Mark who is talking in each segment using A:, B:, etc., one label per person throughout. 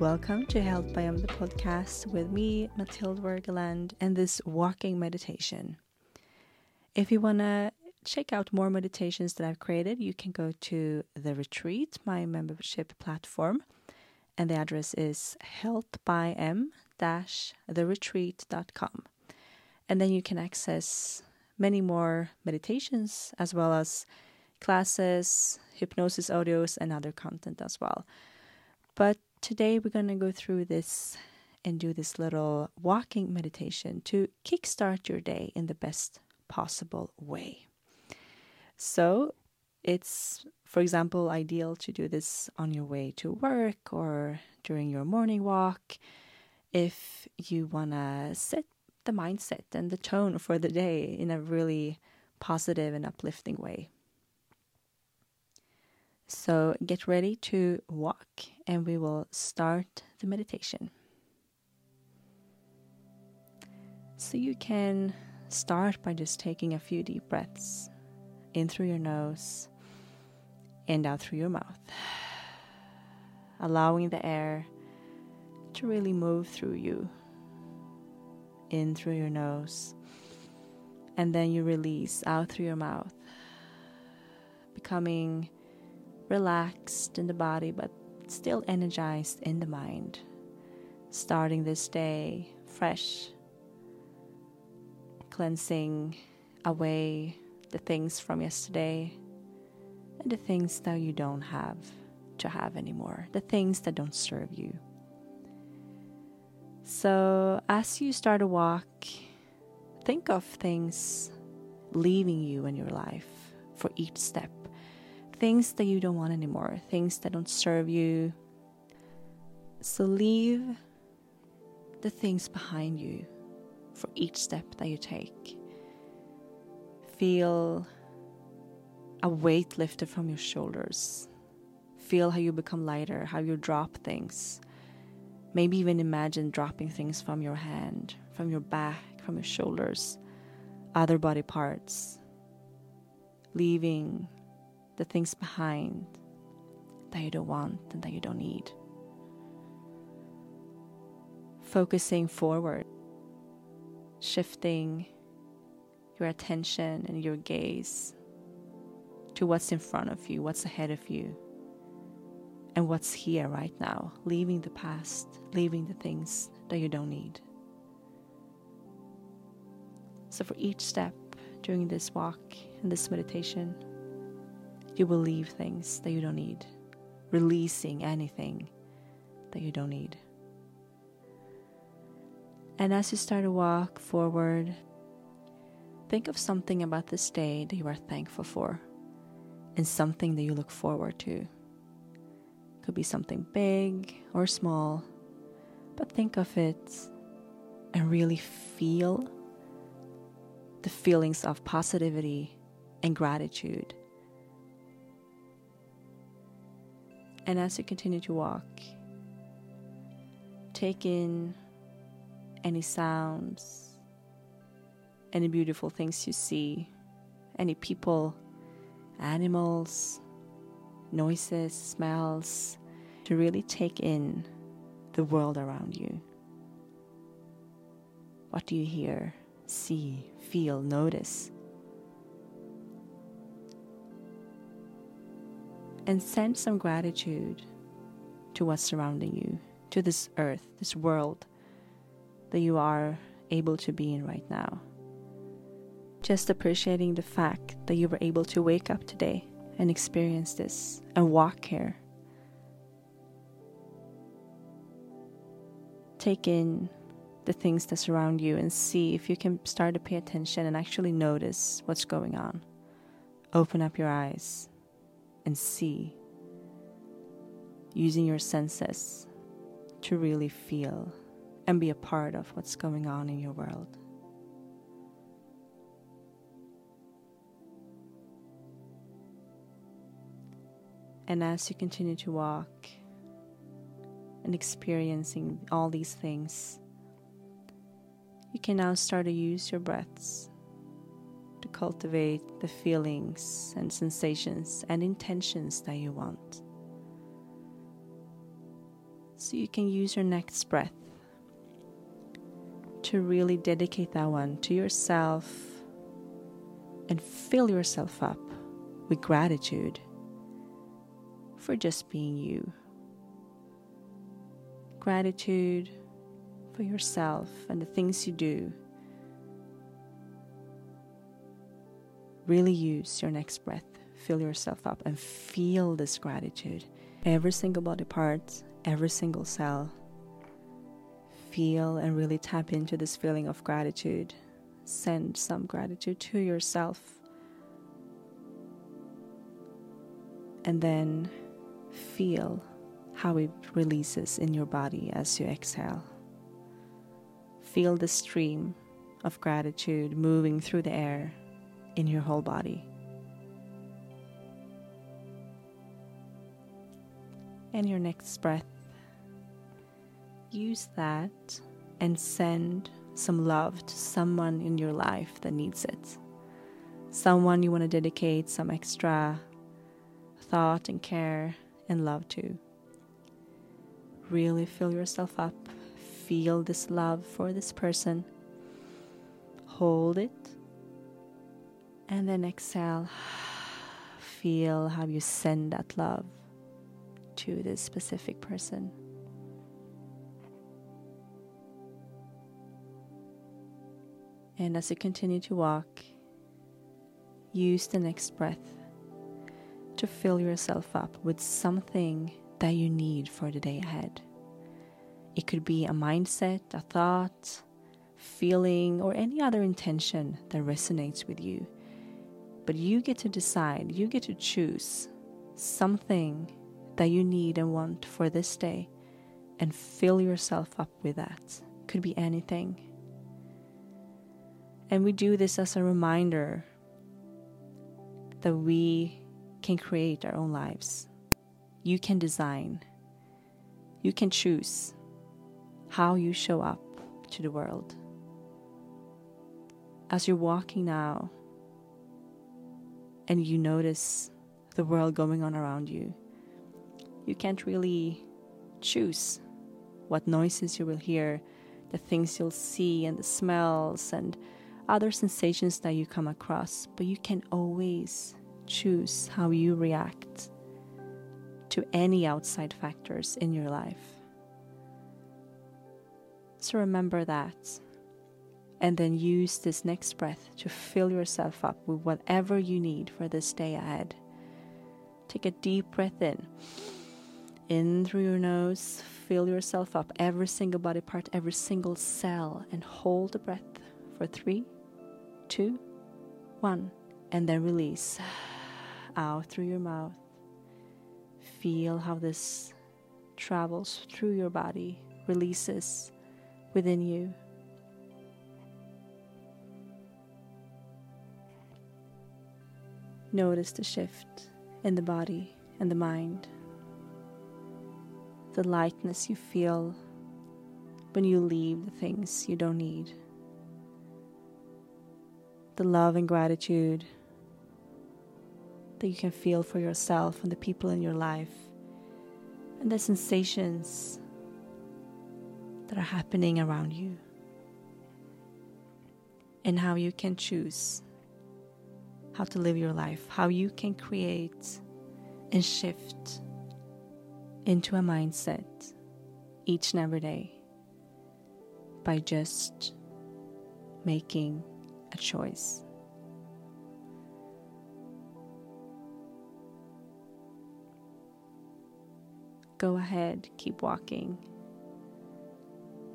A: Welcome to Health by M, the podcast with me, Mathilde Wergeland, and this walking meditation. If you want to check out more meditations that I've created, you can go to The Retreat, my membership platform, and the address is healthbym-theretreat.com. And then you can access many more meditations as well as classes, hypnosis audios, and other content as well. But today we're going to go through this and do this little walking meditation to kickstart your day in the best possible way. So, it's, for example, ideal to do this on your way to work or during your morning walk if you want to set the mindset and the tone for the day in a really positive and uplifting way. So get ready to walk and we will start the meditation. So you can start by just taking a few deep breaths in through your nose and out through your mouth, allowing the air to really move through you in through your nose, and then you release out through your mouth, becoming relaxed in the body but still energized in the mind. Starting this day fresh, cleansing away the things from yesterday and the things that you don't have to have anymore, the things that don't serve you. So, as you start a walk, think of things leaving you in your life for each step things that you don't want anymore, things that don't serve you. So leave the things behind you for each step that you take. Feel a weight lifted from your shoulders. Feel how you become lighter, how you drop things. Maybe even imagine dropping things from your hand, from your back, from your shoulders, other body parts, leaving the things behind that you don't want and that you don't need. Focusing forward, shifting your attention and your gaze to what's in front of you, what's ahead of you, and what's here right now, leaving the past, leaving the things that you don't need. So, for each step during this walk and this meditation, you will leave things that you don't need, releasing anything that you don't need. And as you start to walk forward, think of something about this day that you are thankful for and something that you look forward to. Could be something big or small, but think of it and really feel the feelings of positivity and gratitude And as you continue to walk, take in any sounds, any beautiful things you see, any people, animals, noises, smells, to really take in the world around you. What do you hear, see, feel, notice? And send some gratitude to what's surrounding you, to this earth, this world that you are able to be in right now. Just appreciating the fact that you were able to wake up today and experience this and walk here. Take in the things that surround you and see if you can start to pay attention and actually notice what's going on. Open up your eyes and see, using your senses to really feel and be a part of what's going on in your world. And as you continue to walk and experiencing all these things, you can now start to use your breaths to cultivate the feelings and sensations and intentions that you want. So you can use your next breath to really dedicate that one to yourself and fill yourself up with gratitude for just being you. Gratitude for yourself and the things you do. Really use your next breath. Fill yourself up and feel this gratitude. Every single body part, every single cell. Feel and really tap into this feeling of gratitude. Send some gratitude to yourself. And then feel how it releases in your body as you exhale. Feel the stream of gratitude moving through the air in your whole body. And your next breath, use that and send some love to someone in your life that needs it. Someone you want to dedicate some extra thought and care and love to. Really fill yourself up. Feel this love for this person. Hold it. And then exhale. Feel how you send that love to this specific person. And as you continue to walk, use the next breath to fill yourself up with something that you need for the day ahead. It could be a mindset, a thought, feeling, or any other intention that resonates with you. But you get to decide, you get to choose something that you need and want for this day and fill yourself up with that. Could be anything. And we do this as a reminder that we can create our own lives. You can design. You can choose how you show up to the world. As you're walking now and you notice the world going on around you, you can't really choose what noises you will hear, the things you'll see, and the smells and other sensations that you come across, but you can always choose how you react to any outside factors in your life. So remember that. And then use this next breath to fill yourself up with whatever you need for this day ahead. Take a deep breath in. In through your nose, fill yourself up, every single body part, every single cell, and hold the breath for three, two, one, and then release out through your mouth. Feel how this travels through your body, releases within you. Notice the shift in the body and the mind, the lightness you feel when you leave the things you don't need, the love and gratitude that you can feel for yourself and the people in your life, and the sensations that are happening around you, and how you can choose how to live your life, how you can create and shift into a mindset each and every day by just making a choice. Go ahead, keep walking.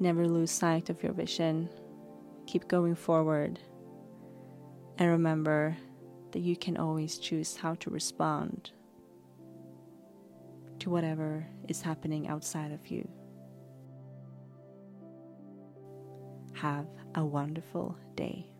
A: Never lose sight of your vision. Keep going forward. And remember that you can always choose how to respond to whatever is happening outside of you. Have a wonderful day.